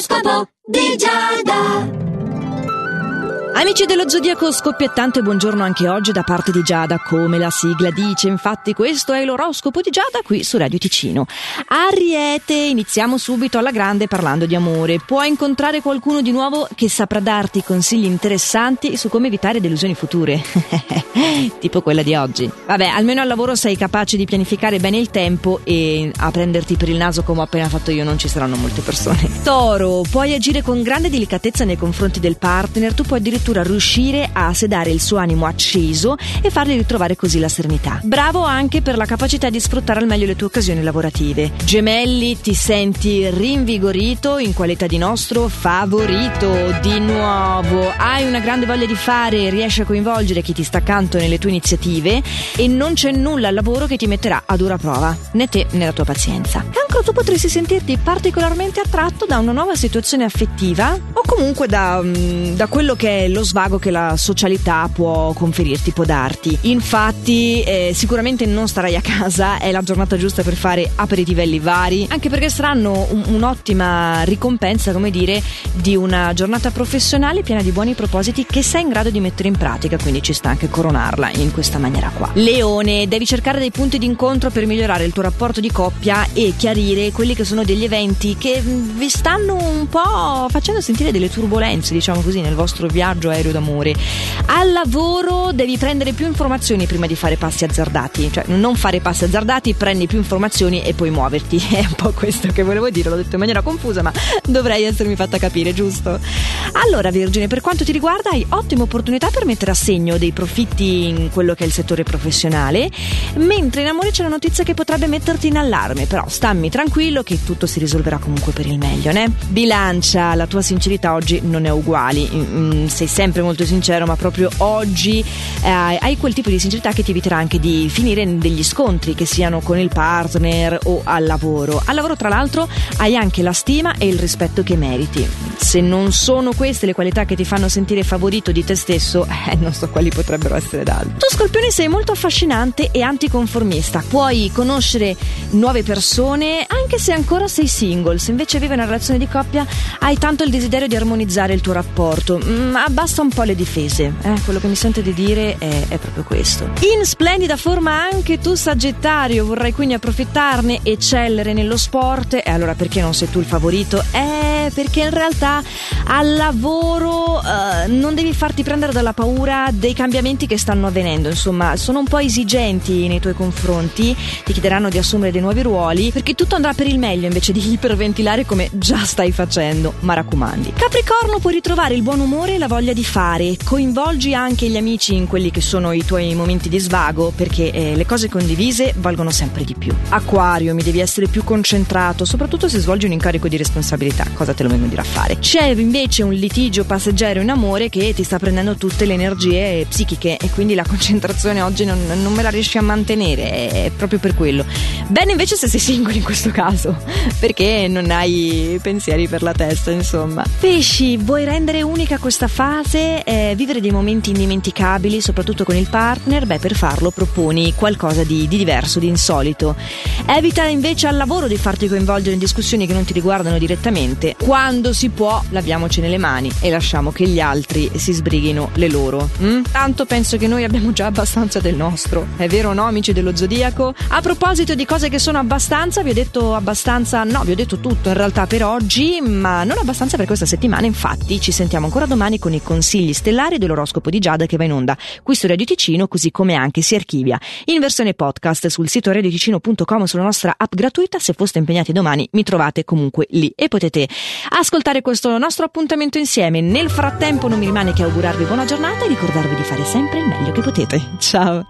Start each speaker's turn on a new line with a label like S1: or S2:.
S1: L'oroscopo di Giada.
S2: Amici dello Zodiaco scoppiettante, buongiorno anche oggi da parte di Giada, come la sigla dice, infatti questo è l'oroscopo di Giada qui su Radio Ticino. Ariete, iniziamo subito alla grande parlando di amore. Puoi incontrare qualcuno di nuovo che saprà darti consigli interessanti su come evitare delusioni future. tipo quella di oggi. Vabbè, almeno al lavoro sei capace di pianificare bene il tempo e a prenderti per il naso come ho appena fatto io non ci saranno molte persone. Toro, puoi agire con grande delicatezza nei confronti del partner, tu puoi addirittura addirittura riuscire a sedare il suo animo acceso e fargli ritrovare così la serenità. Bravo anche per la capacità di sfruttare al meglio le tue occasioni lavorative. Gemelli, ti senti rinvigorito in qualità di nostro favorito. Di nuovo, hai una grande voglia di fare, riesci a coinvolgere chi ti sta accanto nelle tue iniziative e non c'è nulla al lavoro che ti metterà a dura prova, né te né la tua pazienza. Cancro, tu potresti sentirti particolarmente attratto da una nuova situazione affettiva o comunque da, mm, da quello che è lo svago che la socialità può conferirti, può darti. Infatti, eh, sicuramente non starai a casa, è la giornata giusta per fare aperitivelli vari, anche perché saranno un, un'ottima ricompensa, come dire, di una giornata professionale piena di buoni propositi che sei in grado di mettere in pratica, quindi ci sta anche coronarla in questa maniera qua. Leone, devi cercare dei punti di incontro per migliorare il tuo rapporto di coppia e chiarire quelli che sono degli eventi che vi stanno un po' facendo sentire delle turbulenze, diciamo così, nel vostro viaggio aereo d'amore. Al lavoro devi prendere più informazioni prima di fare passi azzardati, cioè non fare passi azzardati, prendi più informazioni e poi muoverti. È un po' questo che volevo dire, l'ho detto in maniera confusa, ma dovrei essermi fatta capire, giusto? Allora, Vergine, per quanto ti riguarda, hai ottima opportunità per mettere a segno dei profitti in quello che è il settore professionale, mentre in amore c'è una notizia che potrebbe metterti in allarme, però stammi tranquillo che tutto si risolverà comunque per il meglio, né? Bilancia, la tua sincerità oggi non è uguale, mm, mm, sei sempre molto sincero, ma proprio oggi eh, hai quel tipo di sincerità che ti eviterà anche di finire in degli scontri, che siano con il partner o al lavoro. Al lavoro, tra l'altro, hai anche la stima e il rispetto che meriti. Se non sono queste le qualità che ti fanno sentire favorito di te stesso, eh, non so quali potrebbero essere da altri. Tu, Scorpione, sei molto affascinante e anticonformista. Puoi conoscere nuove persone anche se ancora sei single. Se invece vivi una relazione di coppia, hai tanto il desiderio di armonizzare il tuo rapporto. Ma mm, abbassa un po' le difese. Eh? Quello che mi sento di dire è, è, proprio questo. In splendida forma anche tu, Sagittario, vorrai quindi approfittarne, eccellere nello sport. E allora perché non sei tu il favorito? Eh, perché in realtà al lavoro eh, non devi farti prendere dalla paura dei cambiamenti che stanno avvenendo. Insomma, sono un po' esigenti nei tuoi confronti, ti chiederanno di assumere dei nuovi ruoli, perché tutto andrà per il meglio invece di iperventilare come già stai facendo. Ma raccomandi. Capricorno, puoi ritrovare il buon umore e la voglia di fare, coinvolgi anche gli amici in quelli che sono i tuoi momenti di svago perché eh, le cose condivise valgono sempre di più. Acquario, mi devi essere più concentrato, soprattutto se svolgi un incarico di responsabilità, cosa te lo vengo a dire a fare. C'è invece un litigio passeggero in amore che ti sta prendendo tutte le energie psichiche e quindi la concentrazione oggi non, non me la riesci a mantenere, è proprio per quello. Bene invece se sei single in questo caso, perché non hai pensieri per la testa, insomma. Pesci, vuoi rendere unica questa fase? è vivere dei momenti indimenticabili, soprattutto con il partner, beh per farlo proponi qualcosa di, di diverso, di insolito. Evita invece al lavoro di farti coinvolgere in discussioni che non ti riguardano direttamente. Quando si può, laviamoci nelle mani e lasciamo che gli altri si sbrighino le loro. Mm? Tanto penso che noi abbiamo già abbastanza del nostro. È vero, no, amici dello Zodiaco? A proposito di cose che sono abbastanza, vi ho detto abbastanza, no, vi ho detto tutto in realtà per oggi, ma non abbastanza per questa settimana. Infatti, ci sentiamo ancora domani con i consigli stellari dell'oroscopo di Giada che va in onda qui su Radio Ticino, così come anche si archivia in versione podcast sul sito radioticino.com sulla nostra app gratuita. Se foste impegnati domani mi trovate comunque lì e potete ascoltare questo nostro appuntamento insieme. Nel frattempo non mi rimane che augurarvi buona giornata e ricordarvi di fare sempre il meglio che potete. Ciao!